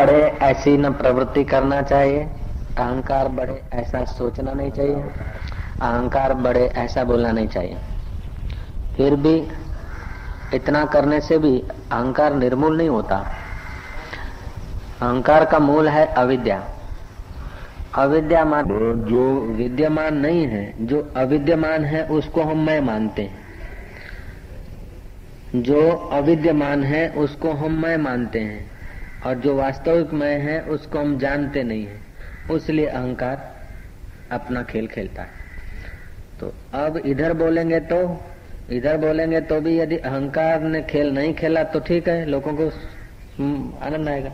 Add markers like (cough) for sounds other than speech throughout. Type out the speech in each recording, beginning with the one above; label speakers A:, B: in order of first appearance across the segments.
A: बढ़े ऐसी न प्रवृत्ति करना चाहिए। अहंकार बढ़े ऐसा सोचना नहीं चाहिए। अहंकार बढ़े ऐसा बोलना नहीं चाहिए। फिर भी इतना करने से भी अहंकार निर्मूल नहीं होता। अहंकार का मूल है अविद्या। अविद्यमान जो विद्यमान नहीं है। जो अविद्यमान है उसको हम मैं मानते हैं। जो अविद्यमान है उसको हम मैं मानते हैं। और जो वास्तविक मैं है उसको हम जानते नहीं है। उसलिए अहंकार अपना खेल खेलता है। तो अब इधर बोलेंगे तो इधर बोलेंगे तो भी यदि अहंकार ने खेल नहीं खेला तो ठीक है लोगों को हम्म, आनंद आएगा।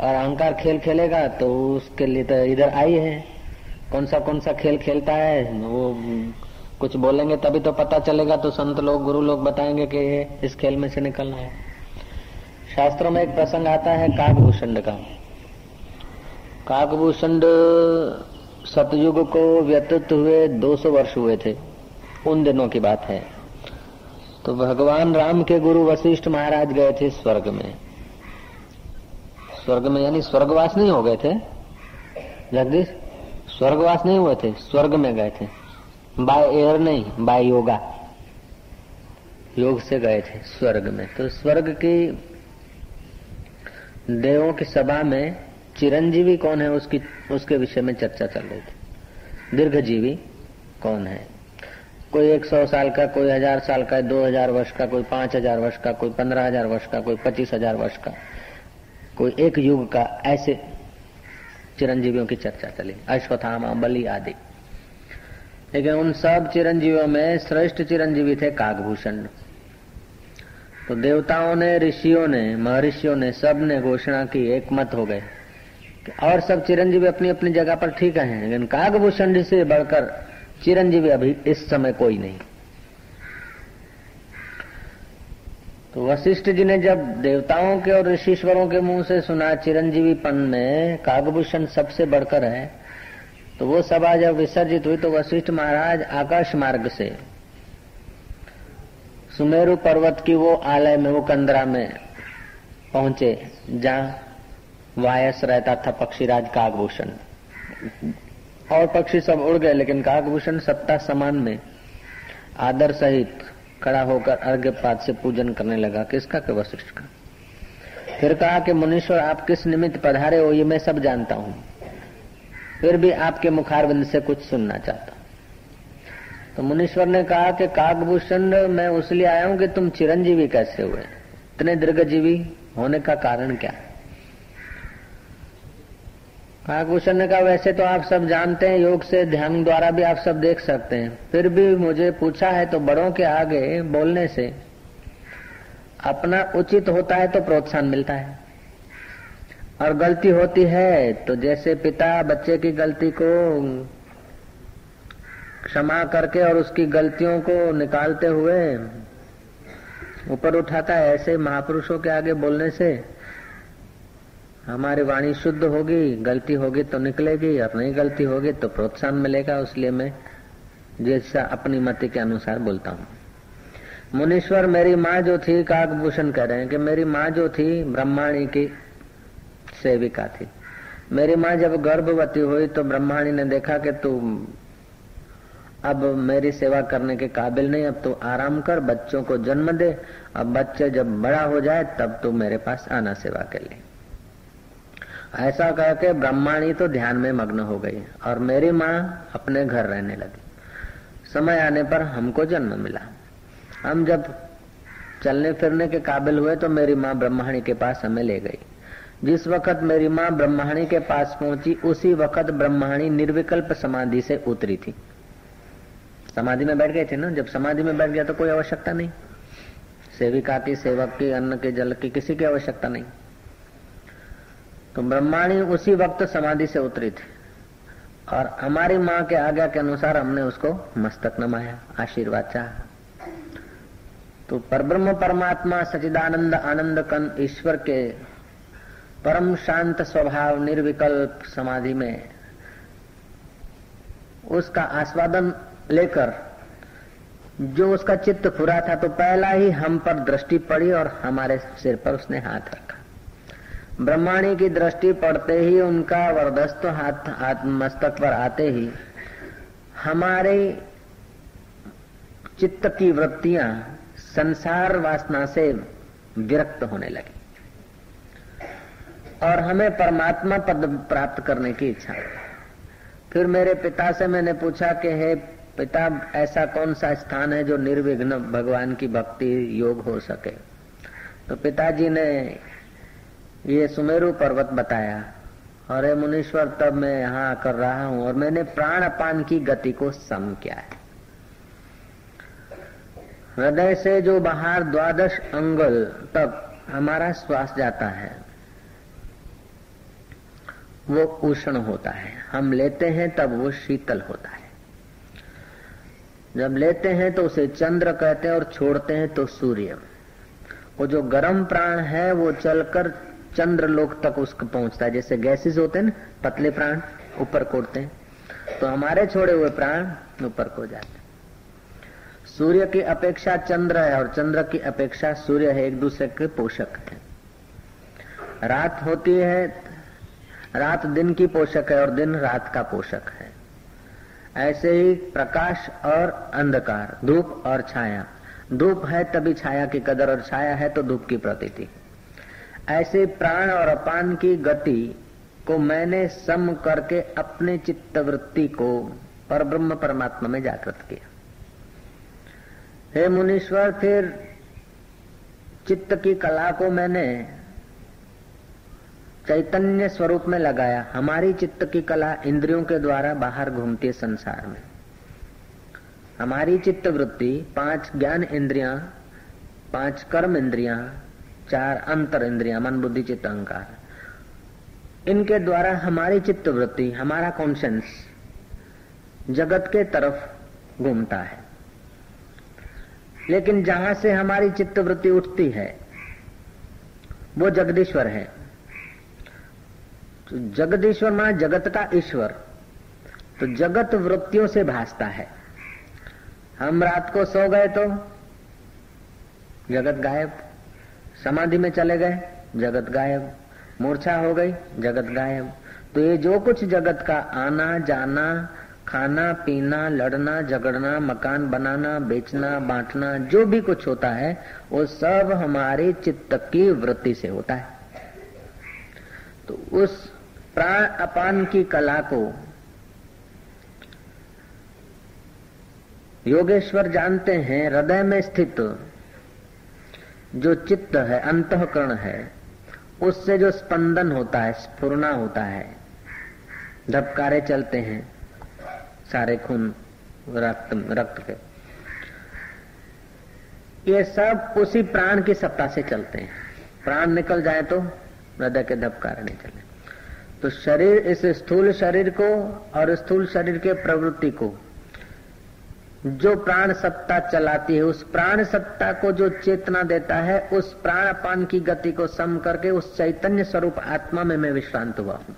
A: और अहंकार खेल खेलेगा तो उसके लिए तो इधर आई है। कौन सा कौन सा खेल खेलता है वो कुछ बोलेंगे तभी तो पता चलेगा। तो संत लोग गुरु लोग बताएँगे कि इस खेल में से निकलना है। शास्त्रों में एक प्रसंग आता है, काकभूषण का। काकभूषण सतयुग को व्यतीत हुए 200 वर्ष हुए थे। उन दिनों की बात है। तो भगवान राम के गुरु वशिष्ठ महाराज गए थे स्वर्ग में। स्वर्ग में यानी स्वर्गवास नहीं हो गए थे? जगदीश, स्वर्गवास नहीं हुए थे? स्वर्ग में गए थे। बाय एयर नहीं, बाय योगा। योग से गए थे स्वर्ग में। तो स्वर्ग की देवों की सभा में चिरंजीवी कौन है उसकी, उसके विषय में चर्चा चल रही थी? दीर्घजीवी कौन है? कोई एक सौ साल का, कोई हज़ार साल का, दो हज़ार वर्ष का, कोई पाँच हज़ार वर्ष का, कोई पंद्रह हज़ार वर्ष का, कोई पच्चीस हज़ार वर्ष का, कोई एक युग का, ऐसे चिरंजीवियों की चर्चा चली। अश्वथामा बलि आदि। लेकिन उन सब चिरंजीवियों में श्रेष्ठ चिरंजीवी थे काकभूषण। तो देवताओं ने, ऋषियों ने, महर्षियों ने सबने घोषणा की एक मत हो गए। और सब चिरंजीवी अपनी अपनी जगह पर ठीक है, लेकिन काकभूषण से बढ़कर चिरंजीवी अभी इस समय कोई नहीं। तो वशिष्ठ जी ने जब देवताओं के और ऋषिश्वरों के मुँह से सुना चिरंजीवीपन में कागभूषण सबसे बढ़कर है तो वो सभा जब विसर्जित हुई तो वशिष्ठ महाराज आकाश मार्ग से सुमेरु पर्वत की वो आलय में, वो कंदरा में पहुँचे, जहाँ वायस रहता था पक्षीराज कागभूषण। और पक्षी सब उड़ गए, लेकिन काकभूषण सत्ता समान में आदर सहित खड़ा होकर अर्घ्य पाद से पूजन करने लगा। किसका के वशिष्ठ का? फिर कहा कि, मुनीश्वर, आप किस निमित्त पधारे हो, ये मैं सब जानता हूँ। फिर भी आपके मुखारविंद से कुछ सुनना चाहता तो मुनीश्वर ने कहा कि काकभूषण, मैं उसलिए आया हूँ कि तुम चिरंजीवी कैसे हुए? इतने दीर्घजीवी होने का कारण क्या? काकभूषण ने कहा, वैसे तो आप सब जानते हैं, योग से ध्यान द्वारा भी आप सब देख सकते हैं। फिर भी मुझे पूछा है तो बड़ों के आगे बोलने से, अपना उचित होता है तो प्रोत्साहन मिलता है। और गलती होती है तो जैसे पिता बच्चे की गलती को क्षमा करके और उसकी गलतियों को निकालते हुए ऊपर उठाता है ऐसे महापुरुषों के आगे बोलने से, हमारी वाणी शुद्ध होगी, गलती होगी तो निकलेगी, और नहीं गलती होगी तो प्रोत्साहन मिलेगा उसलिए मैं जैसा अपनी मति के अनुसार बोलता हूँ। मुनीश्वर, मेरी माँ जो थी, काकभूषण कह रहे हैं कि मेरी माँ जो थी, ब्रह्माणी की सेविका थी। मेरी माँ जब गर्भवती हुई तो ब्रह्माणी ने देखा कि तू अब मेरी सेवा करने के काबिल नहीं, अब तू आराम कर, बच्चों को जन्म दे। अब बच्चे जब बड़ा हो जाए, तब तू मेरे पास आना सेवा के लिए। ऐसा कह के ब्रह्माणी तो ध्यान में मग्न हो गई और मेरी माँ अपने घर रहने लगी। समय आने पर हमको जन्म मिला। हम जब चलने फिरने के काबिल हुए तो मेरी माँ ब्रह्माणी के पास हमें ले गई। जिस वक्त मेरी माँ ब्रह्माणी के पास पहुँची, उसी वक्त ब्रह्माणी निर्विकल्प समाधि से उतरी थी। समाधि में बैठ गए थे ना? जब समाधि में बैठ गया तो कोई आवश्यकता नहीं। सेविका की, सेवक की, अन्न के, जल की किसी की आवश्यकता नहीं। तो ब्रह्माणी उसी वक्त समाधि से उतरी थी। और हमारी माँ के आज्ञा के अनुसार हमने उसको मस्तक नमाया, आशीर्वाद चाह। तो परब्रह्म परमात्मा सचिदानंद आनंद कन ईश्वर के परम शांत स्वभाव निर्विकल्प समाधि में उसका आस्वादन लेकर, जो उसका चित्त खुरा था तो पहला ही हम पर दृष्टि पड़ी और हमारे सिर पर उसने हाथ रखा। ब्रह्माणी की दृष्टि पड़ते ही उनका वरदस्त हाथ हाथ मस्तक पर आते ही हमारे चित्त की वृत्तियाँ संसार वासना से विरक्त होने लगी और हमें परमात्मा पद प्राप्त करने की इच्छा फिर मेरे पिता से मैंने पूछा कि, हे पिता, ऐसा कौन सा स्थान है जो निर्विघ्न भगवान की भक्ति योग हो सके? तो पिताजी ने ये सुमेरु पर्वत बताया अरे मुनीश्वर, तब मैं यहाँ कर रहा हूँ, और मैंने प्राण अपान की गति को सम किया है। हृदय से जो बाहर द्वादश अंगल तक हमारा श्वास जाता है, वो उष्ण होता है। हम लेते हैं, तब वो शीतल होता है। जब लेते हैं तो उसे चंद्र कहते हैं और छोड़ते हैं तो सूर्य। वो जो गर्म प्राण है, वो चलकर चंद्र लोक तक उसको पहुँचता है। जैसे गैसेस होते हैं ना, पतले प्राण, ऊपर कोड़ते हैं। तो हमारे छोड़े हुए प्राण ऊपर को जाते सूर्य की अपेक्षा चंद्र है और चंद्र की अपेक्षा सूर्य है, एक दूसरे के पोषक है। रात होती है, रात दिन की पोषक है और दिन रात का पोषक है। ऐसे ही प्रकाश और अंधकार, धूप और छाया। धूप है तभी छाया की कदर और छाया है तो धूप की प्रतीति। ऐसे प्राण और अपान की गति को मैंने सम करके अपने चित्त वृत्ति को पर ब्रह्म परमात्मा में जागृत किया। हे मुनीश्वर, फिर चित्त की कला को मैंने चैतन्य स्वरूप में लगाया, हमारी चित्त की कला इंद्रियों के द्वारा बाहर घूमती है संसार में। हमारी चित्त वृत्ति पाँच ज्ञान इंद्रिया, पाँच कर्म इंद्रिया, चार अंतर इंद्रिया, मन, बुद्धि, चित्त, अहंकार। इनके द्वारा हमारी चित्त वृत्ति हमारा कॉन्शियस जगत के तरफ़ घूमता है। लेकिन जहाँ से हमारी चित्त वृत्ति उठती है, वो जगदीश्वर है। तो जगदीश्वर माना जगत का ईश्वर। तो जगत वृत्तियों से भासता है। हम रात को सो गए तो जगत गायब। समाधि में चले गए, जगत गायब। मूर्छा हो गई, जगत गायब। तो ये जो कुछ जगत का आना, जाना, खाना, पीना, लड़ना, झगड़ना, मकान बनाना, बेचना, बांटना, जो भी कुछ होता है, वो सब हमारे चित्त की वृत्ति से होता है। तो उस प्राण अपान की कला को योगेश्वर जानते हैं, हृदय में स्थित जो चित्त है, अंतकरण है, उससे जो स्पंदन होता है स्फुरना होता है, धबकारे चलते हैं, सारे खून रक्त रक्त के। ये सब उसी प्राण की सत्ता से चलते हैं। प्राण निकल जाए तो हृदय के धबकारे नहीं चले तो शरीर, इस स्थूल शरीर को और स्थूल शरीर के प्रवृत्ति को। जो प्राण सत्ता चलाती है, उस प्राण सत्ता को जो चेतना देता है, उस प्राण पान की गति को सम करके उस चैतन्य स्वरूप आत्मा में मैं विश्रांत हुआ हूँ।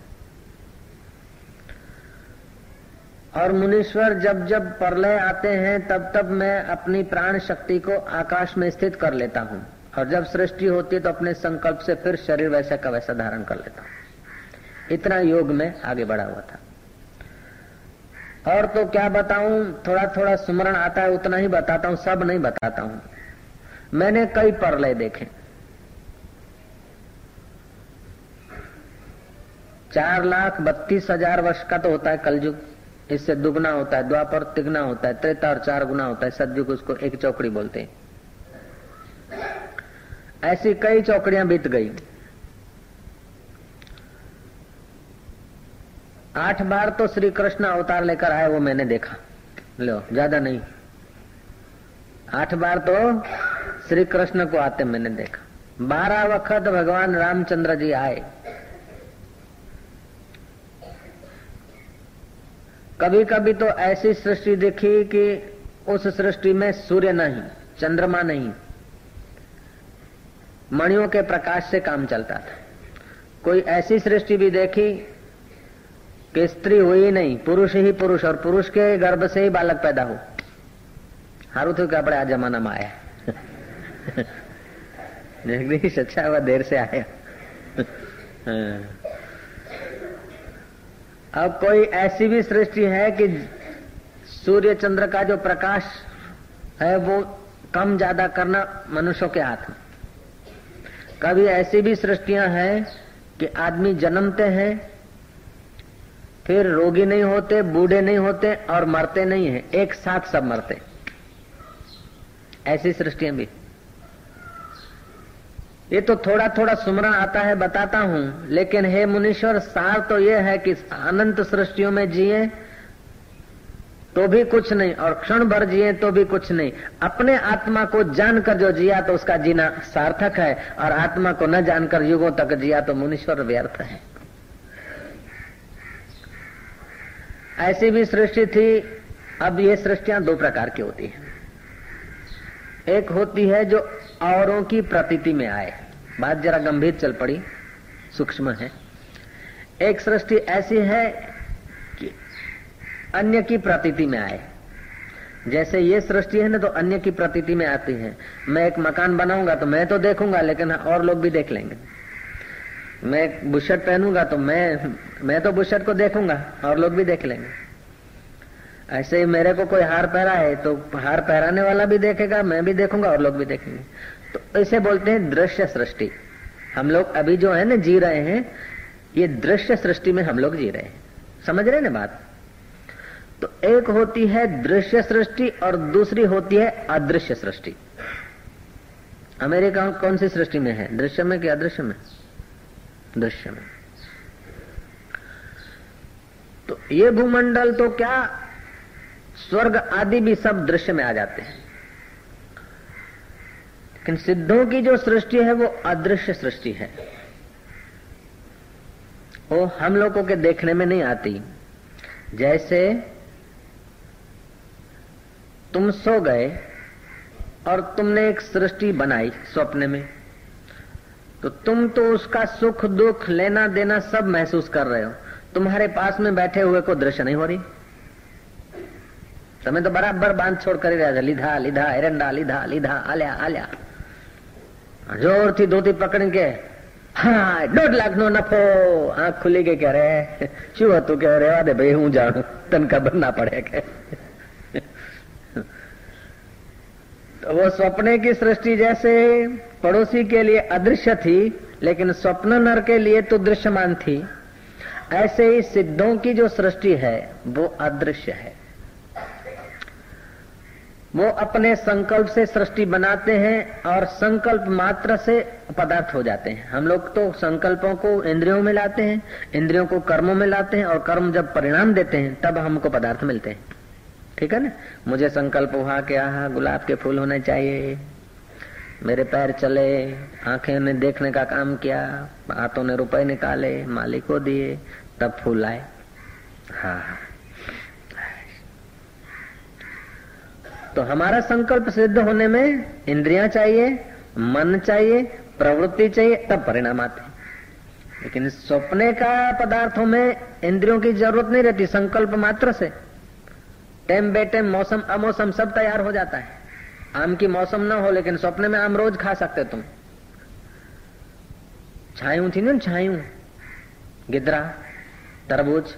A: और मुनीश्वर, जब जब प्रलय आते हैं, तब तब मैं अपनी प्राण शक्ति को आकाश में स्थित कर लेता हूँ। और जब सृष्टि होती है तो अपने संकल्प से फिर शरीर वैसा का वैसा धारण कर लेता हूँ। इतना योग में आगे बढ़ा हुआ था। और तो क्या बताऊँ थोड़ा थोड़ा सुमरण आता है, उतना ही बताता हूँ, सब नहीं बताता हूँ। मैंने कई परलय देखे। चार लाख बत्तीस हज़ार वर्ष का तो होता है कलयुग। इससे दुगना होता है, द्वापर तिगना होता है, त्रेता और चार गुना होता है, सदयुग उसको एक चौकड़ी बोलते हैं। ऐसी कई चौकड़ियाँ बीत गई। आठ बार तो श्री कृष्ण अवतार लेकर आए, वो मैंने देखा। लो, ज़्यादा नहीं। आठ बार तो श्री कृष्ण को आते मैंने देखा। बारह वक्त भगवान रामचंद्र जी आए। कभी कभी तो ऐसी सृष्टि देखी कि उस सृष्टि में सूर्य नहीं, चंद्रमा नहीं। मणियों के प्रकाश से काम चलता था। कोई ऐसी सृष्टि भी देखी कि स्त्री हुई ही नहीं, पुरुष ही पुरुष, और पुरुष के गर्भ से ही बालक पैदा हो। हारू थे आज जमाना में आया। જગદીશ અચ્છા हुआ देर से आया। हाँ। अब कोई ऐसी भी सृष्टि है कि सूर्य चंद्र का जो प्रकाश है, वो कम ज़्यादा करना मनुष्यों के हाथ में। कभी ऐसी भी सृष्टियाँ हैं कि आदमी जन्मते हैं फिर रोगी नहीं होते, बूढ़े नहीं होते और मरते नहीं है, एक साथ सब मरते ऐसी सृष्टियाँ भी। ये तो थोड़ा थोड़ा सुमरण आता है, बताता हूँ, लेकिन हे मुनीश्वर, सार तो ये है कि अनंत सृष्टियों में जिए तो भी कुछ नहीं, और क्षण भर जिए तो भी कुछ नहीं। अपने आत्मा को जानकर जो जिया तो उसका जीना सार्थक है, और आत्मा को न जानकर युगों तक जिया तो मुनीश्वर व्यर्थ है। ऐसी भी सृष्टि थी, अब ये सृष्टियाँ दो प्रकार की होती हैं। एक होती है जो औरों की प्रतीति में आए। बात जरा गंभीर चल पड़ी, सूक्ष्म है। एक सृष्टि ऐसी है कि अन्य की प्रतीति में आए। जैसे ये सृष्टि है ना तो अन्य की प्रतीति में आती है। मैं एक मकान बनाऊँगा तो मैं तो देखूँगा, लेकिन और लोग भी देख लेंगे। मैं बुशर्ट पहनूँगा तो मैं मैं तो बुशर्ट को देखूँगा और लोग भी देख लेंगे। ऐसे ही मेरे को कोई हार पहरा है तो हार पहराने वाला भी देखेगा, मैं भी देखूँगा और लोग भी देखेंगे। तो इसे बोलते हैं दृश्य सृष्टि। हम लोग अभी जो है ना जी रहे हैं, ये दृश्य सृष्टि में हम लोग जी रहे हैं। समझ रहे ना बात? तो एक होती है दृश्य सृष्टि और दूसरी होती है अदृश्य सृष्टि। अमेरिका कौन सी सृष्टि में है? दृश्य में कि अदृश्य में? दृश्य में। तो ये भूमंडल तो क्या स्वर्ग आदि भी सब दृश्य में आ जाते हैं। लेकिन सिद्धों की जो सृष्टि है, वो अदृश्य सृष्टि है। वो हम लोगों के देखने में नहीं आती। जैसे तुम सो गए और तुमने एक सृष्टि बनाई स्वप्न में। तो तुम तो उसका सुख दुख लेना देना सब महसूस कर रहे हो तुम्हारे पास में बैठे हुए को दृश्य नहीं हो रही તમે તો બરાબર બાંધછોડ કરી રહ્યા છે લીધા લીધા એરંડા લીધા લીધા આલ્યા આલ્યા જોરથી ધોતી પકડી કે હા દોઢ લાખ નો નફો આંખ ખુલી ગઈ કે અરે શું હતું કે રેવા દે ભાઈ હું જાણું તને ખબર ના પડે કે वो सपने की सृष्टि जैसे पड़ोसी के लिए अदृश्य थी, लेकिन स्वप्न नर के लिए तो दृश्यमान थी। ऐसे ही सिद्धों की जो सृष्टि है, वो अदृश्य है। वो अपने संकल्प से सृष्टि बनाते हैं और संकल्प मात्र से पदार्थ हो जाते हैं। हम लोग तो संकल्पों को इंद्रियों में लाते हैं, इंद्रियों को कर्मों में लाते हैं और कर्म जब परिणाम देते हैं, तब हमको पदार्थ मिलते हैं। ठीक है ना? मुझे संकल्प हुआ कि हाँ गुलाब के फूल होने चाहिए। मेरे पैर चले, आँखें ने देखने का काम किया, हाथों ने रुपए निकाले, मालिक को दिए, तब फूल आए। हाँ हाँ। तो हमारा संकल्प सिद्ध होने में इंद्रियाँ चाहिए, मन चाहिए, प्रवृत्ति चाहिए, तब परिणाम आते लेकिन सपने का पदार्थों में इंद्रियों की ज़रूरत नहीं रहती, संकल्प मात्र से। टेम बेटेम मौसम, अमौसम सब तैयार हो जाता है। आम की मौसम ना हो, लेकिन सपने में आम रोज खा सकते तुम। छायू थी ना, छायू। गिदरा, तरबूज।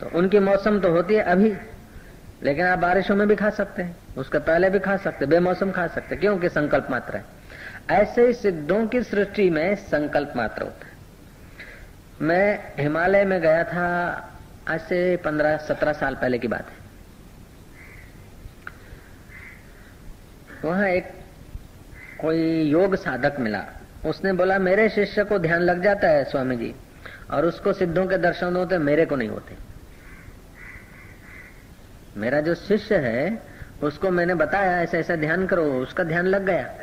A: तो उनकी मौसम तो होती है अभी, लेकिन आप बारिशों में भी खा सकते हैं। उसके पहले भी खा सकते बेमौसम खा सकते क्योंकि संकल्प मात्र है। ऐसे ही सिद्धों की सृष्टि में संकल्प मात्र होता है। मैं हिमालय में गया था आज से पंद्रह, सत्रह साल पहले की बात है। वहाँ एक कोई योग साधक मिला। उसने बोला, मेरे शिष्य को ध्यान लग जाता है स्वामी जी और उसको सिद्धों के दर्शन होते मेरे को नहीं होते। मेरा जो शिष्य है, उसको मैंने बताया, ऐसा ऐसा ध्यान करो, उसका ध्यान लग गया।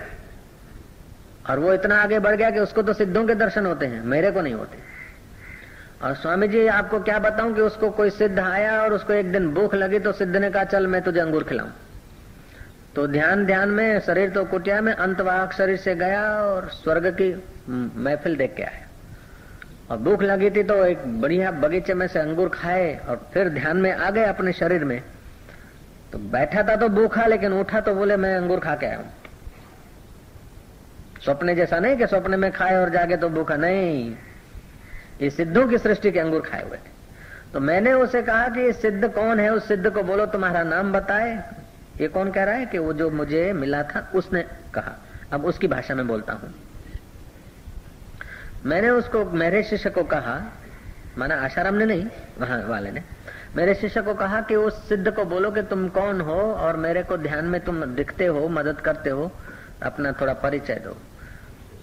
A: और वो इतना आगे बढ़ गया कि उसको तो सिद्धों के दर्शन होते हैं, मेरे को नहीं होते। और स्वामी जी, आपको क्या बताऊँ कि उसको कोई सिद्ध आया और उसको एक दिन भूख लगी तो सिद्ध ने कहा, चल, मैं तुझे अंगूर खिलाऊं. तो ध्यान ध्यान में, शरीर तो कुटिया में, अंतवाहक शरीर से गया और स्वर्ग की महफिल देख के आया। और भूख लगी थी तो एक बढ़िया बगीचे में से अंगूर खाए और फिर ध्यान में आ गए अपने शरीर में। तो बैठा था तो भूखा, लेकिन उठा तो बोले, मैं अंगूर खा के आया हूँ। सपने जैसा नहीं कि सपने में खाए और जागे तो भूखा, नहीं ये सिद्धों की सृष्टि के अंगूर खाए हुए थे। तो मैंने उसे कहा कि सिद्ध कौन है? उस सिद्ध को बोलो, तुम्हारा नाम बताए। ये कौन कह रहा है कि वो जो मुझे मिला था, उसने कहा। अब उसकी भाषा में बोलता हूँ। मैंने उसको, मेरे शिष्य को कहा, माना आशाराम ने नहीं, वहाँ वाले ने। मेरे शिष्य को कहा कि उस सिद्ध को बोलो कि तुम कौन हो और मेरे को ध्यान में तुम दिखते हो, मदद करते हो, अपना थोड़ा परिचय दो।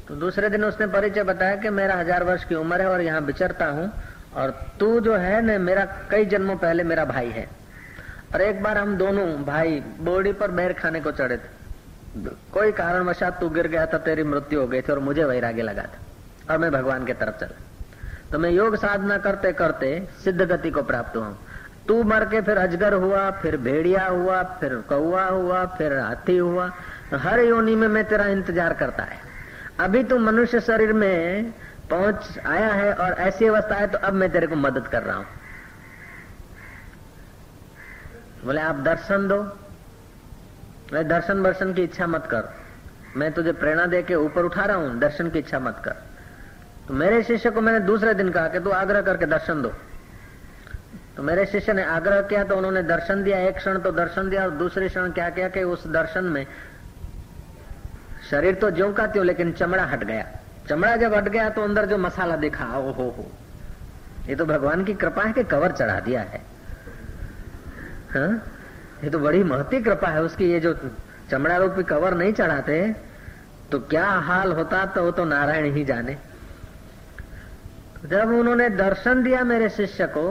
A: तो दूसरे दिन उसने परिचय बताया कि मेरा हज़ार वर्ष की उम्र है और यहाँ विचरता हूँ और तू जो है न, मेरा कई जन्मों पहले मेरा भाई है। और एक बार हम दोनों, भाई, बोड़ी पर बैर खाने को चढ़े थे। कोई कारणवशात तू गिर गया था तेरी मृत्यु हो गई थी और मुझे वैराग्य लगा था और मैं भगवान के तरफ़ चला। तो मैं योग साधना करते करते सिद्ध गति को प्राप्त हुआ। तू मर के फिर अजगर हुआ, फिर भेड़िया हुआ, फिर कौआ हुआ, फिर हाथी हुआ। हर योनि में मैं तेरा इंतज़ार करता है अभी तू मनुष्य शरीर में पहुँच आया है और ऐसी अवस्था है तो अब मैं तेरे को मदद कर रहा हूँ। बोले, आप दर्शन दो। मैं दर्शन वर्शन की इच्छा मत कर। मैं तुझे प्रेरणा दे के ऊपर उठा रहा हूँ, दर्शन की इच्छा मत कर। तो मेरे शिष्य को मैंने दूसरे दिन कहा कि तू आग्रह करके दर्शन दो। तो मेरे शिष्य ने आग्रह किया तो उन्होंने दर्शन दिया, एक क्षण तो दर्शन दिया और दूसरे क्षण क्या किया कि उस दर्शन में शरीर तो ज्यो का त्यों, लेकिन चमड़ा हट गया। चमड़ा जब हट गया तो अंदर जो मसाला देखा ओ हो हो। ये तो भगवान की कृपा है कि कवर चढ़ा दिया है। हा? ये तो बड़ी महती कृपा है उसकी, ये जो चमड़ा रूपी कवर नहीं चढ़ाते तो क्या हाल होता तो वो तो नारायण ही जाने। जब उन्होंने दर्शन दिया मेरे शिष्य को,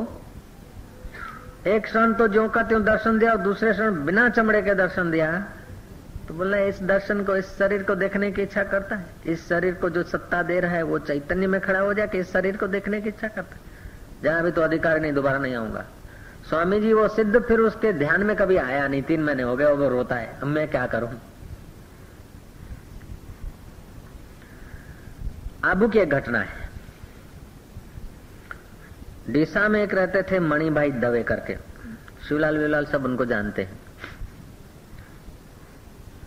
A: एक क्षण तो जो का त्यों दर्शन दिया और दूसरे क्षण बिना चमड़े के दर्शन दिया तो बोला, इस दर्शन को, इस शरीर को देखने की इच्छा करता है। इस शरीर को जो सत्ता दे रहा है, वो चैतन्य में खड़ा हो जाए कि इस शरीर को देखने की इच्छा करता है। जहाँ भी तो अधिकार नहीं, दोबारा नहीं आऊँगा। स्वामी जी, वो सिद्ध फिर उसके ध्यान में कभी आया नहीं। तीन महीने हो गए, वो रोता है। अब मैं क्या करूँ? आबू की एक घटना है। डीसा में एक रहते थे मणि भाई दवे करके शिवलाल विलाल सब उनको जानते हैं।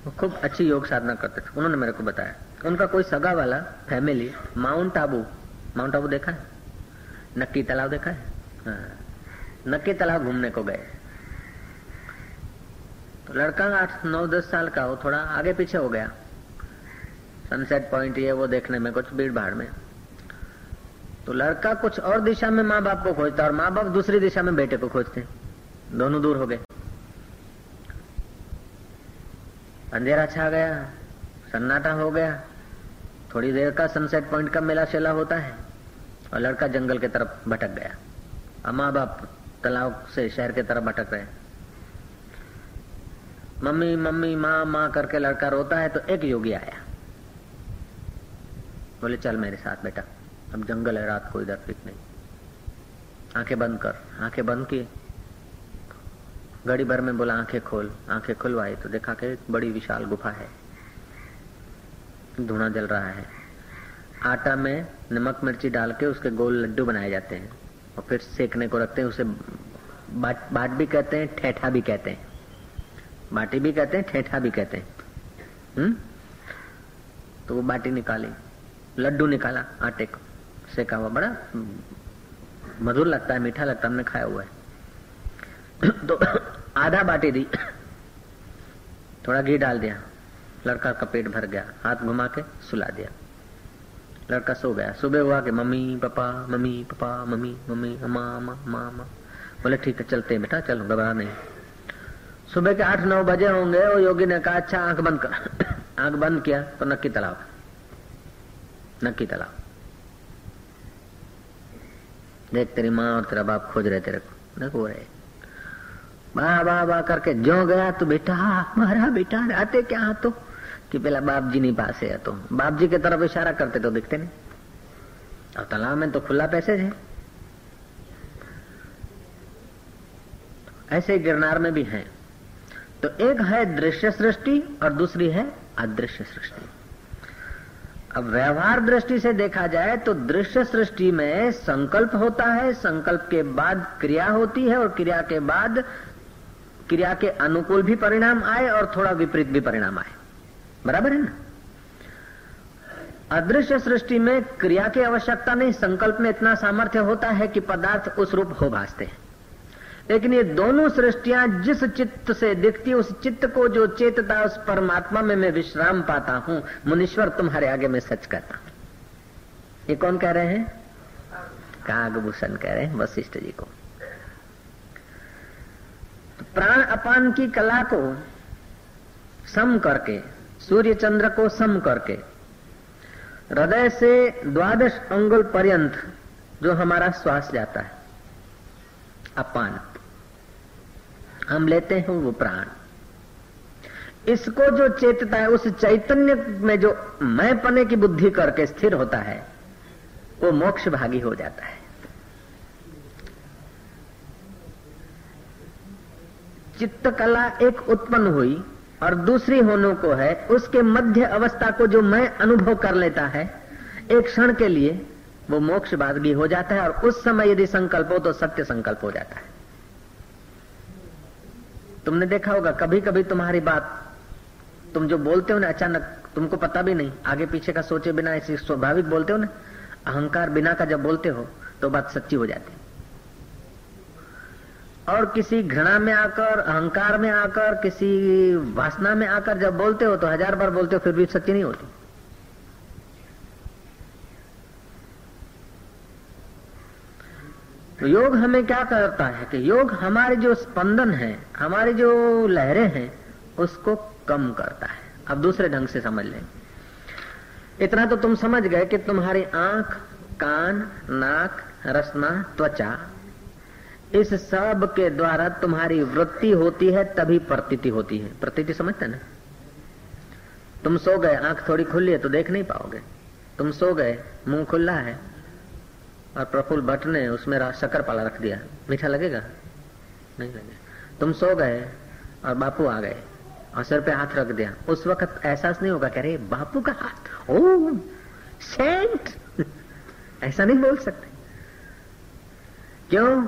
A: वो खूब अच्छी योग साधना करते थे। उन्होंने मेरे को बताया। उनका कोई सगा वाला family Mount Abu Mount Abu देखा है? नक्की तालाब देखा है? हाँ। नक्की तालाब घूमने को गए। तो लड़का आठ, नौ, दस साल का, वो थोड़ा आगे पीछे हो गया। सनसेट पॉइंट ये, वो देखने में कुछ भीड़ भाड़ में। तो लड़का कुछ और दिशा में माँ बाप को खोजता और माँ बाप दूसरी दिशा में बेटे को खोजते। दोनों दूर हो गए। अंधेरा छा गया, सन्नाटा हो गया। थोड़ी देर का सनसेट पॉइंट का मेला शेला होता है और लड़का जंगल की तरफ़ भटक गया। और माँ बाप तालाब से शहर की तरफ़ भटक रहे। मम्मी मम्मी, माँ माँ करके लड़का रोता है तो एक योगी आया। बोले, चल मेरे साथ बेटा, अब जंगल है, रात को इधर फिक नहीं आँखें बंद कर, आँखें बंद किए। घड़ी भर में बोला, आँखें खोल, आँखें खुलवाई तो देखा कि बड़ी विशाल गुफा है। धुआँ जल रहा है। आटा में नमक मिर्ची डाल के उसके गोल लड्डू बनाए जाते हैं और फिर सेकने को रखते हैं, उसे बाट बाट भी कहते हैं, ठेठा भी कहते हैं। बाटी भी कहते हैं, ठेठा भी कहते हैं। हम्म? तो वो बाटी निकाली, लड्डू निकाला, आटे को। सेका हुआ, बड़ा मधुर लगता है, मीठा लगता है, हमने खाया हुआ है। तो आधा बाटी दी। थोड़ा घी डाल दिया। लड़का का पेट भर गया। हाथ घुमा के सुला दिया। लड़का सो गया। सुबह हुआ कि mummy, papa mummy papa, mummy mummy, अम्मा अम्मा बोले, ठीक है, चलते बेटा, चलो, घबरा नहीं। सुबह के आठ, नौ बजे होंगे, वो योगी ने कहा अच्छा आँख बंद कर। (clears throat) आँख बंद किया तो नक्की तालाब नक्की तालाब देख, तेरी माँ और तेरा बाप खोज रहे तेरे को। देखो रहे। बा बा बा करके जो गया तो बेटा, मारा बेटा, आते क्या तो कि पहला बाप जी नहीं पास है तो बाप जी की तरफ़ इशारा करते तो दिखते नहीं। और तालाब में तो खुला पैसेज है। ऐसे गिरनार में भी है। तो एक है दृश्य सृष्टि और दूसरी है अदृश्य सृष्टि। अब व्यवहार दृष्टि से देखा जाए तो दृश्य सृष्टि में संकल्प होता है, संकल्प के बाद क्रिया होती है और क्रिया के बाद क्रिया के अनुकूल भी परिणाम आए और थोड़ा विपरीत भी परिणाम आए। बराबर है ना? अदृश्य सृष्टि में क्रिया की आवश्यकता नहीं, संकल्प में इतना सामर्थ्य होता है कि पदार्थ उस रूप हो भासते हैं। लेकिन ये दोनों सृष्टियाँ जिस चित्त से दिखती, उस चित्त को जो चेतता, उस परमात्मा में मैं विश्राम पाता हूँ, मुनीश्वर तुम्हारे आगे मैं सच करता हूँ। ये कौन कह रहे हैं? कागभूषण कह रहे हैं, वशिष्ठ जी को। प्राण अपान की कला को सम करके, सूर्य चंद्र को सम करके, हृदय से द्वादश अंगुल पर्यंत जो हमारा श्वास जाता है, अपान। हम लेते हैं वो प्राण। इसको जो चेतता है, उस चैतन्य में जो मैं पने की बुद्धि करके स्थिर होता है, वो मोक्ष भागी हो जाता है। चित्त कला एक उत्पन्न हुई और दूसरी होने को है। उसके मध्य अवस्था को जो मैं अनुभव कर लेता है, एक क्षण के लिए वो मोक्ष भी हो जाता है और उस समय यदि संकल्प हो तो सत्य संकल्प हो जाता है। तुमने देखा होगा कभी कभी तुम्हारी बात, तुम जो बोलते हो ना, अचानक तुमको पता भी नहीं, आगे पीछे का सोचे बिना ऐसी स्वाभाविक बोलते हो ना, अहंकार बिना का जब बोलते हो तो बात सच्ची हो जाती और किसी घृणा में आकर, अहंकार में आकर, किसी वासना में आकर जब बोलते हो तो हज़ार बार बोलते हो, फिर भी सच्ची नहीं होती। तो योग हमें क्या करता है कि योग हमारे जो स्पंदन है, हमारी जो लहरें हैं, उसको कम करता है। अब दूसरे ढंग से समझ लें। इतना तो तुम समझ गए कि तुम्हारी आँख, कान, नाक, रसना, त्वचा इस सब के द्वारा तुम्हारी वृत्ति होती है, तभी प्रतीति होती है। प्रतीति समझते ना? तुम सो गए, आँख थोड़ी खुली है तो देख नहीं पाओगे। तुम सो गए, मुँह खुला है और प्रफुल्ल भट्ट ने उसमें शक्कर पाला रख दिया। मीठा लगेगा? नहीं लगेगा। तुम सो गए और बापू आ गए और सिर पे हाथ रख दिया। उस वक्त एहसास नहीं होगा कह रहे बापू का हाथ। ओ सेंट! (laughs) ऐसा नहीं बोल सकते। क्यों?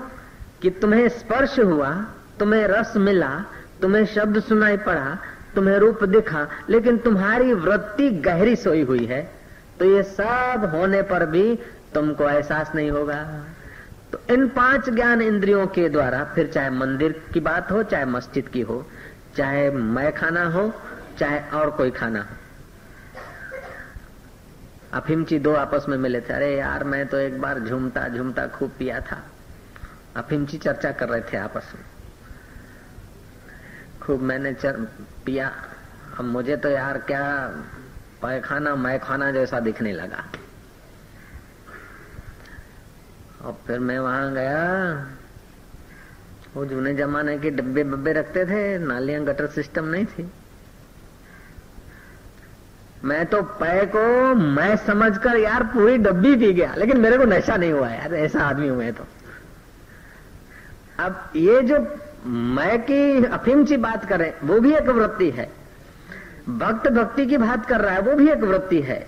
A: कि तुम्हें स्पर्श हुआ, तुम्हें रस मिला, तुम्हें शब्द सुनाई पड़ा, तुम्हें रूप दिखा, लेकिन तुम्हारी वृत्ति गहरी सोई हुई है। तो ये सब होने पर भी तुमको एहसास नहीं होगा। तो इन पाँच ज्ञान इंद्रियों के द्वारा फिर चाहे मंदिर की बात हो, चाहे मस्जिद की हो, चाहे मैं खाना हो, चाहे और कोई खाना हो। अफिमची दो आपस में मिले थे। अरे यार, मैं तो एक बार झूमता झूमता खूब पिया था। अफिमची चर्चा कर रहे थे आपस में। खूब मैंने चर, पिया। अब मुझे तो यार क्या पैखाना मैखाना जैसा दिखने लगा। और फिर मैं वहाँ गया। वो जूने जमाने के डब्बे बब्बे रखते थे नालियाँ गटर सिस्टम नहीं थी। मैं तो पै को मैं समझकर यार पूरी डब्बी पी गया लेकिन मेरे को नशा नहीं हुआ यार ऐसा आदमी हूँ मैं तो। अब ये जो मैं की अफीम सी बात करें, वो भी एक वृत्ति है। भक्त भक्ति की बात कर रहा है, वो भी एक वृत्ति है।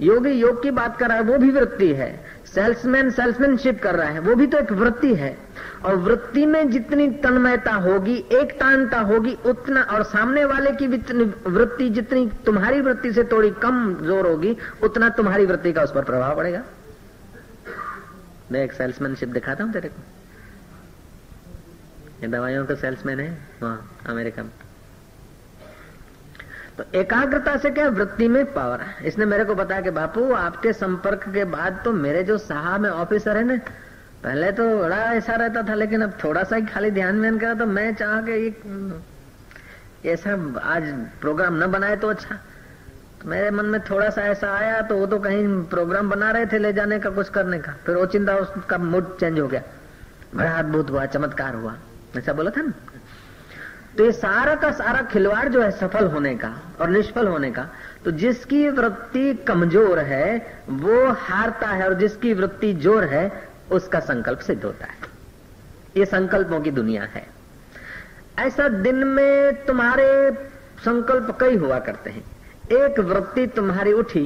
A: योगी योग की बात कर रहा है, वो भी वृत्ति है। सेल्समैन सेल्समैनशिप कर रहा है, वो भी तो एक वृत्ति है। और वृत्ति में जितनी तन्मयता होगी एक तानता होगी, उतना और सामने वाले की वृत्ति, जितनी तुम्हारी वृत्ति से थोड़ी कम ज़ोर होगी, उतना तुम्हारी वृत्ति का उस पर प्रभाव पड़ेगा। मैं एक सेल्समैनशिप दिखाता हूँ तेरे को। ये दवाइयों का सेल्समैन है, वहाँ, अमेरिका में। तो एकाग्रता से क्या वृत्ति में पावर है? इसने मेरे को बताया कि बापू, आपके संपर्क के बाद तो मेरे जो साहब में ऑफिसर है ना, पहले तो बड़ा ऐसा रहता था, लेकिन अब थोड़ा सा ही खाली ध्यान व्यान करा तो मैं चाह के ऐसा आज प्रोग्राम न बनाए तो अच्छा। तो मेरे मन में थोड़ा सा ऐसा आया तो वो तो कहीं प्रोग्राम बना रहे थे, ले जाने का कुछ करने का। फिर वो चिंता, उसका मूड चेंज हो गया। बड़ा अद्भुत हुआ, चमत्कार हुआ। ऐसा बोला था ना? तो ये सारा का सारा खिलवाड़ जो है सफल होने का और निष्फल होने का तो जिसकी वृत्ति कमज़ोर है, वो हारता है और जिसकी वृत्ति ज़ोर है, उसका संकल्प सिद्ध होता है। ये संकल्पों की दुनिया है। ऐसा दिन में तुम्हारे संकल्प कई हुआ करते हैं। एक वृत्ति तुम्हारी उठी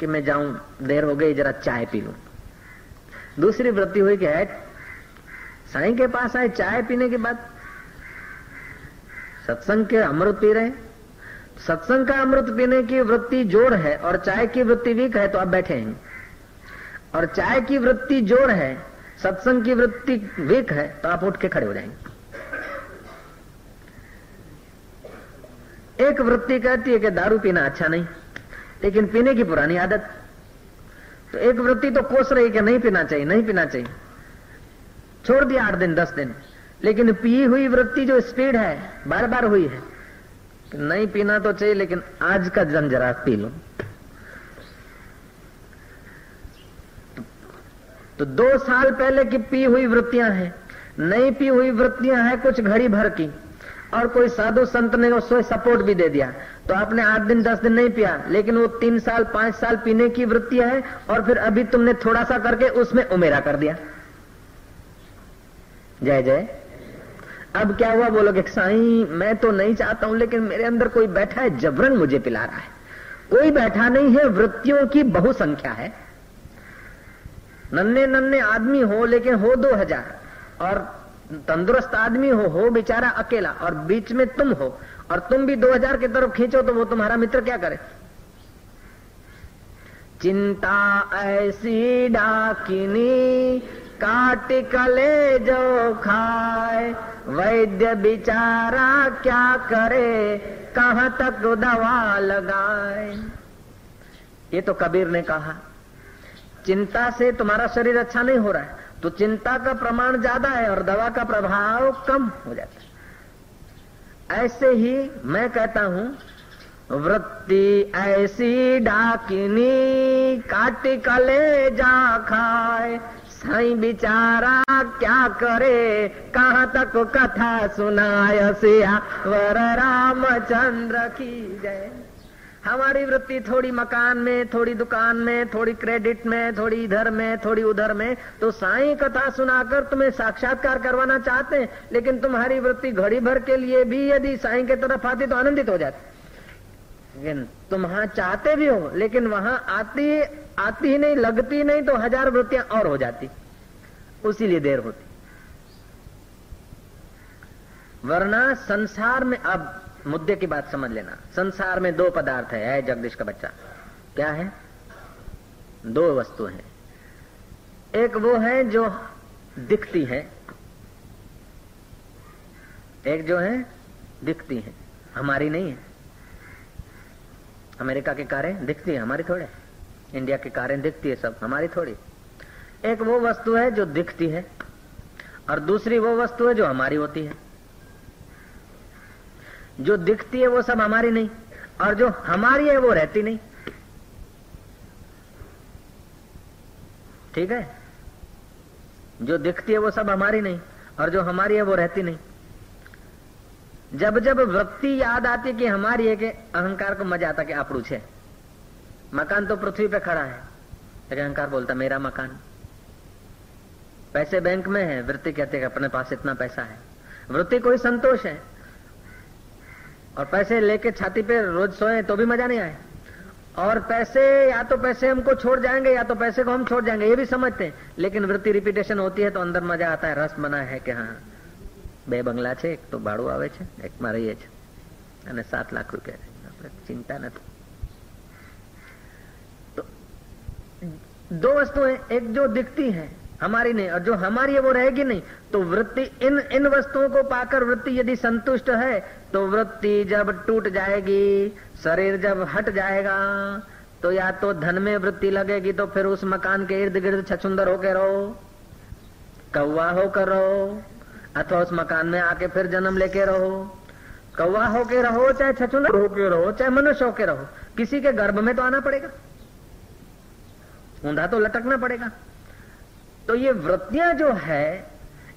A: कि मैं जाऊँ, देर हो गई, जरा चाय पी लू। दूसरी वृत्ति हुई कि साई के पास आए, चाय पीने के बाद सत्संग के अमृत पी रहे सत्संग का अमृत पीने की वृत्ति ज़ोर है और चाय की वृत्ति वीक है तो आप बैठे हैं। और चाय की वृत्ति ज़ोर है, सत्संग की वृत्ति वीक है तो आप उठ के खड़े हो जाएँगे। एक वृत्ति कहती है कि दारू पीना अच्छा नहीं, लेकिन पीने की पुरानी आदत। तो एक वृत्ति तो कोस रही कि नहीं पीना चाहिए, नहीं पीना चाहिए। छोड़ दिया आठ दिन, दस दिन। लेकिन पी हुई वृत्ति जो स्पीड है बार बार हुई है। नहीं पीना तो चाहिए, लेकिन आज का जन जरा पी लो। तो दो साल पहले की पी हुई वृत्तियाँ हैं। नई पी हुई वृत्तियाँ हैं कुछ घड़ी भर की। और कोई साधु संत ने उसको सपोर्ट भी दे दिया। तो आपने आठ दिन, दस दिन नहीं पिया, लेकिन वो तीन साल, पाँच साल पीने की वृत्ति है, और फिर अभी तुमने थोड़ा सा करके उसमें उमेरा कर दिया। जय जय। अब क्या हुआ बोलोगे, साई, मैं तो नहीं चाहता हूँ, लेकिन मेरे अंदर कोई बैठा है, जबरन मुझे पिला रहा है। कोई बैठा नहीं है, वृत्तियों की बहुसंख्या है। नन्हे नन्हे आदमी हो, लेकिन हो दो हज़ार। और तंदुरुस्त आदमी हो हो बेचारा अकेला। और बीच में तुम हो, और तुम भी दो हज़ार की तरफ़ खींचो तो वो तुम्हारा मित्र क्या करे? चिंता ऐसी डाकिनी काट कले जो खाए, वैद्य बिचारा क्या करे, कहाँ तक दवा लगाए? ये तो कबीर ने कहा, चिंता से तुम्हारा शरीर अच्छा नहीं हो रहा है तो चिंता का प्रमाण ज़्यादा है और दवा का प्रभाव कम हो जाता है। ऐसे ही मैं कहता हूँ, वृत्ति ऐसी डाकिनी काटी कले जा खाए साई बिचारा क्या करे? कहाँ तक कथा सुनाय सिया? वर रामचंद्र की जय। हमारी वृत्ति थोड़ी मकान में, थोड़ी दुकान में, थोड़ी क्रेडिट में, थोड़ी इधर में, थोड़ी उधर में तो साई कथा सुनाकर तुम्हें साक्षात्कार करवाना चाहते हैं, लेकिन तुम्हारी वृत्ति घड़ी भर के लिए भी यदि साई के तरफ़ आती तो आनंदित हो जाती। लेकिन तुम चाहते भी हो, लेकिन वहाँ आती आती ही नहीं लगती नहीं तो हज़ार वृत्तियाँ और हो जाती। उसी लिए देर होती। वरना संसार में अब मुद्दे की बात समझ लेना। संसार में दो पदार्थ है, है जगदीश का बच्चा। क्या है? दो वस्तु है। एक वो है जो दिखती है। एक जो है दिखती है। हमारी नहीं है। अमेरिका की कारें दिखती है हमारी थोड़े। इंडिया की कारें दिखती है सब, हमारी थोड़ी। एक वो वस्तु है जो दिखती है, और दूसरी वो वस्तु है जो हमारी होती है। जो दिखती है वो सब हमारी नहीं, और जो हमारी है वो रहती नहीं। ठीक है? जो दिखती है वो सब हमारी नहीं, और जो हमारी है वो रहती नहीं। जब जब वृत्ति याद आती कि हमारी है कि अहंकार को मज़ा आता कि आपड़ू छे मकान तो पृथ्वी पे खड़ा है लेकिन अहंकार बोलता मेरा मकान पैसे बैंक में है वृत्ति कहते अपने पास इतना पैसा है वृत्ति कोई संतोष है और पैसे लेके छाती पे रोज सोए तो भी मजा नहीं आए और पैसे या तो पैसे हमको छोड़ जाएंगे या तो पैसे को हम छोड़ जाएंगे ये भी समझते हैं लेकिन वृत्ति रिपीटेशन होती है तो अंदर मजा आता है रस बना है कि हाँ બે બંગલા છે એક તો ભાડું આવે છે એકમાં રહીએ છીએ અને સાત લાખ રૂપિયા છે આપણે ચિંતા નથી दो वस्तुएँ एक जो दिखती है, हमारी नहीं, और जो हमारी है वो रहेगी नहीं। तो वृत्ति इन इन वस्तुओं को पाकर वृत्ति यदि संतुष्ट है तो वृत्ति जब टूट जाएगी, शरीर जब हट जाएगा तो या तो धन में वृत्ति लगेगी तो फिर उस मकान के इर्द गिर्द छछुंदर होकर रहो, कौवा होकर रहो, अथवा उस मकान में आके फिर जन्म लेके रहो। कौवा होके रहो, चाहे छछुंदर होके रहो, चाहे मनुष्य होके रहो, किसी के गर्भ में तो आना पड़ेगा। ऊंधा तो लटकना पड़ेगा। तो ये वृत्तियाँ जो है,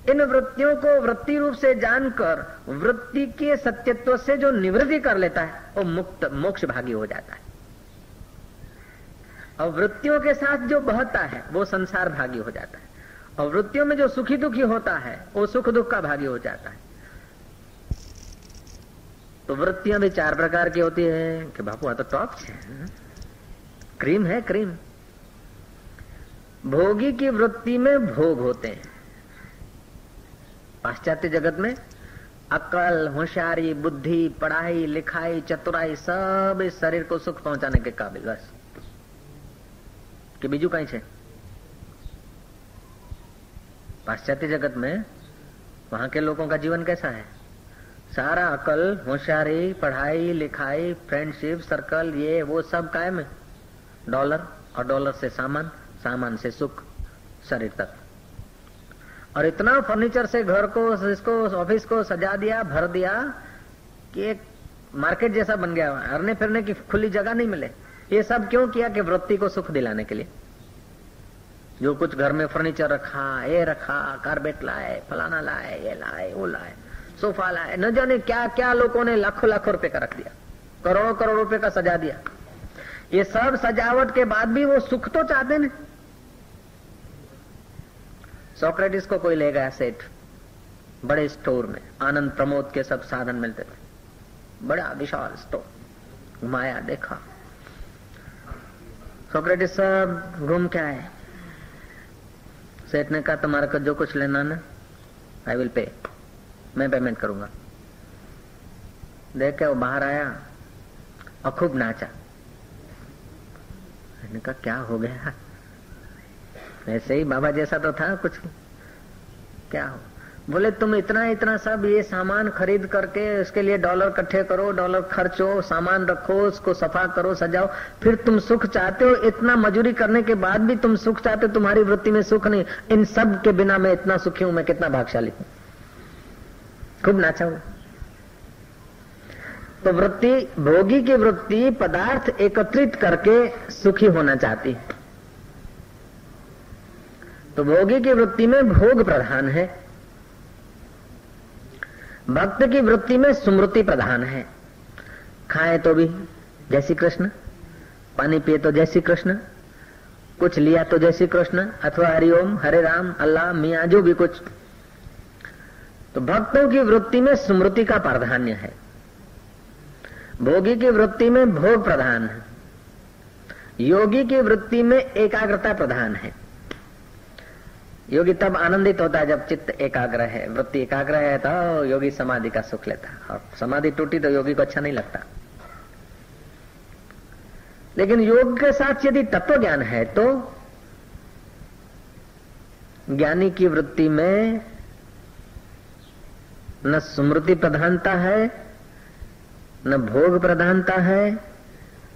A: इन वृत्तियों को वृत्ति रूप से जानकर वृत्ति के सत्यत्व से जो निवृत्ति कर लेता है, वो मुक्त मोक्ष भागी हो जाता है। और वृत्तियों के साथ जो बहता है, वो संसार भागी हो जाता है। और वृत्तियों में जो सुखी दुखी होता है, वो सुख दुख का भागी हो जाता है। तो वृत्तियाँ भी चार प्रकार की होती है, कि बापू तो टॉप है? क्रीम है, क्रीम। भोगी की वृत्ति में भोग होते हैं। पाश्चात्य जगत में अकल, होशियारी, बुद्धि, पढ़ाई, लिखाई, चतुराई, सब इस शरीर को सुख पहुँचाने के काबिल। बस। कि बीजू कहीं पाश्चात्य जगत में वहाँ के लोगों का जीवन कैसा है? सारा अकल, होशियारी, पढ़ाई, लिखाई फ्रेंडशिप सर्कल ये, वो सब कायम है। डॉलर, और डॉलर से सामान। सामान से सुख, शरीर तक। और इतना फर्नीचर से घर को, इसको ऑफ़िस को सजा दिया, भर दिया, कि एक मार्केट जैसा बन गया। हरने फिरने की खुली जगह नहीं मिले। ये सब क्यों किया कि वृत्ति को सुख दिलाने के लिए? जो कुछ घर में फर्नीचर रखा, ये रखा कारबेट लाए, फलाना लाए, ये लाए, वो लाए सोफा लाए, न जाने क्या क्या लोगों ने लाखों लाखों रुपए का रख दिया। करोड़ों, करोड़ रुपए का सजा दिया। ये सब सजावट के बाद भी वो सुख तो चाहते ना सोक्रेटिस को कोई ले गया सेठ बड़े स्टोर में, आनंद प्रमोद के सब साधन मिलते थे। बड़ा विशाल स्टोर घुमाया, देखा। सोक्रेटिस सब घूम के आए। सेठ ने कहा, तुम्हारे को जो कुछ लेना ना आई विल पे मैं पेमेंट करूँगा. देख के वो बाहर आया और खूब नाचा। कहा, क्या हो गया? ऐसे ही बाबा जैसा तो था कुछ क्या हो? बोले, तुम इतना इतना सब ये सामान खरीद करके उसके लिए डॉलर इकट्ठे करो, डॉलर खर्चो, सामान रखो, उसको सफ़ा करो, सजाओ। फिर तुम सुख चाहते हो, इतना मजूरी करने के बाद भी तुम सुख चाहते हो, तुम्हारी वृत्ति में सुख नहीं। इन सब के बिना मैं इतना सुखी हूँ, मैं कितना भागशाली हूँ? खूब नाचा हूँ तो वृत्ति, भोगी की वृत्ति पदार्थ एकत्रित करके सुखी होना चाहती तो भोगी की वृत्ति में भोग प्रधान है। भक्त की वृत्ति में स्मृति प्रधान है। खाए तो भी जय श्री कृष्ण, पानी पिए तो जय श्री कृष्ण, कुछ लिया तो जय श्री कृष्ण, अथवा हरिओम हरे राम, अल्लाह, मिया, जो भी कुछ। तो भक्तों की वृत्ति में स्मृति का प्राधान्य है। भोगी की वृत्ति में भोग प्रधान है। योगी की वृत्ति में एकाग्रता प्रधान है। योगी तब आनंदित होता है जब चित्त एकाग्र है, वृत्ति एकाग्र है तो योगी समाधि का सुख लेता है। और समाधि टूटी तो योगी को अच्छा नहीं लगता। लेकिन योग के साथ यदि तत्व ज्ञान है तो ज्ञानी की वृत्ति में न स्मृति प्रधानता है, न भोग प्रधानता है,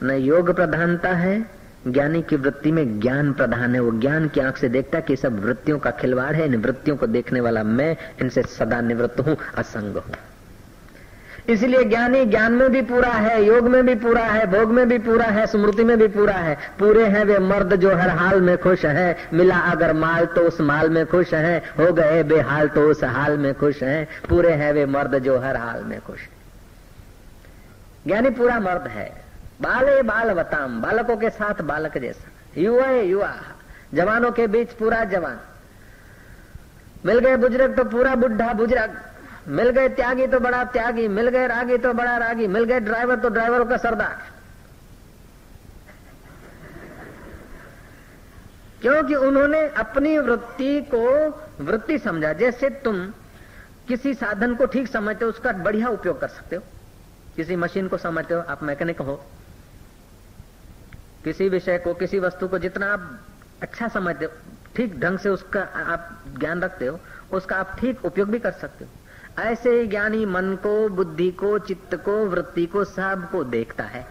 A: न योग प्रधानता है ज्ञानी की वृत्ति में ज्ञान प्रधान है। वो ज्ञान की आँख से देखता कि सब वृत्तियों का खिलवाड़ है। इन वृत्तियों को देखने वाला मैं इनसे सदा निवृत्त हूँ, असंग हूँ। इसलिए ज्ञानी ज्ञान में भी पूरा है, योग में भी पूरा है, भोग में भी पूरा है, स्मृति में भी पूरा है। पूरे हैं वे मर्द जो हर हाल में खुश है। मिला अगर माल तो उस माल में खुश है। हो गए बेहाल तो उस हाल में खुश है। पूरे हैं वे मर्द जो हर हाल में खुश है। ज्ञानी पूरा मर्द है। बाले बाल बताम बालकों के साथ बालक जैसा। युवा युवा। जवानों के बीच पूरा जवान। मिल गए बुज़ुर्ग तो पूरा बुढ़ा बुज़ुर्ग। मिल गए त्यागी तो बड़ा त्यागी। मिल गए रागी तो बड़ा रागी। मिल गए ड्राइवर तो ड्राइवरों का सरदार। क्योंकि उन्होंने अपनी वृत्ति को वृत्ति समझा। जैसे तुम किसी साधन को ठीक समझते हो, उसका बढ़िया उपयोग कर सकते हो। किसी मशीन को समझते हो, आप मैकेनिक हो। किसी विषय को, किसी वस्तु को जितना आप अच्छा समझते हो, ठीक ढंग से उसका आप ज्ञान रखते हो, उसका आप ठीक उपयोग भी कर सकते हो। ऐसे ही ज्ञानी मन को, बुद्धि को, चित्त को, वृत्ति को, सबको देखता है।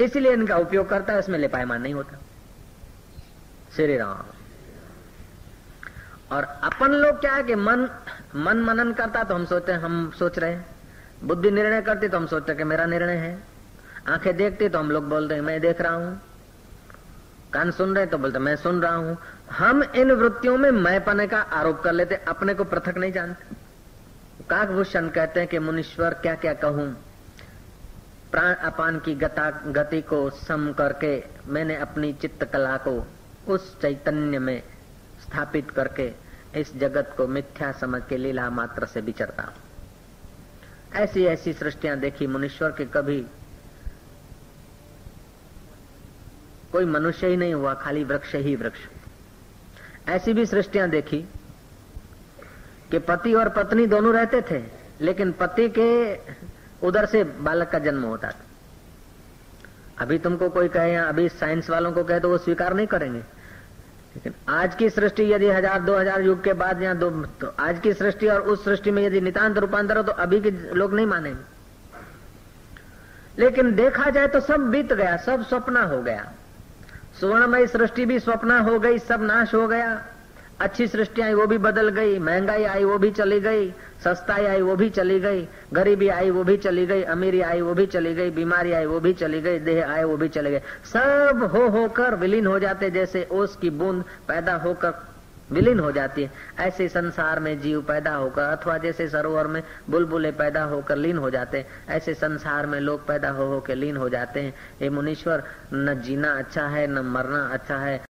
A: इसलिए इनका उपयोग करता है उसमें लिपायमान नहीं होता। श्री राम। और अपन लोग क्या है कि मन मन मनन करता तो हम सोचते हैं, हम सोच रहे हैं। बुद्धि निर्णय करती तो हम सोचते कि मेरा निर्णय है। आँखें देखती तो हम लोग बोलते हैं, मैं देख रहा हूँ। कान सुन रहे तो बोलते, मैं सुन रहा हूँ। हम इन वृत्तियों में मैं पने का आरोप कर लेते, अपने को पृथक नहीं जानते। काकभूषण कहते हैं कि, मुनीश्वर क्या क्या कहूँ? प्राण अपान की गता, गति को सम करके मैंने अपनी चित्त कला को उस चैतन्य में स्थापित करके इस जगत को मिथ्या समझ के लीला मात्र से विचरता ऐसी ऐसी सृष्टियाँ देखी मुनीश्वर के कभी कोई मनुष्य ही नहीं हुआ, खाली वृक्ष ही वृक्ष। ऐसी भी सृष्टियाँ देखी कि पति और पत्नी दोनों रहते थे, लेकिन पति के उधर से बालक का जन्म होता था। अभी तुमको कोई कहे या अभी साइंस वालों को कहे तो वो स्वीकार नहीं करेंगे। लेकिन आज की सृष्टि यदि हज़ार, दो हज़ार युग के बाद या दो तो आज की सृष्टि और उस सृष्टि में यदि नितांत रूपांतर हो तो अभी के लोग नहीं मानेंगे। लेकिन देखा जाए तो सब बीत गया, सब स्वप्न हो गया। सुवर्णमयी सृष्टि भी स्वप्न हो गई, सब नाश हो गया। अच्छी सृष्टि आई वो भी बदल गई, महँगाई आई वो भी चली गई, सस्ताई आई वो भी चली गई, गरीबी आई वो भी चली गई, अमीरी आई वो भी चली गई, बीमारी आई वो भी चली गई, देह आए वो भी चले गए। सब हो होकर विलीन हो जाते जैसे ओस की बूंद पैदा होकर विलीन हो जाती है। ऐसे संसार में जीव पैदा होकर अथवा जैसे सरोवर में बुलबुले पैदा होकर लीन हो जाते हैं, ऐसे संसार में लोग पैदा हो होकर लीन हो जाते हैं। ये मुनीश्वर, न जीना अच्छा है, न मरना अच्छा है।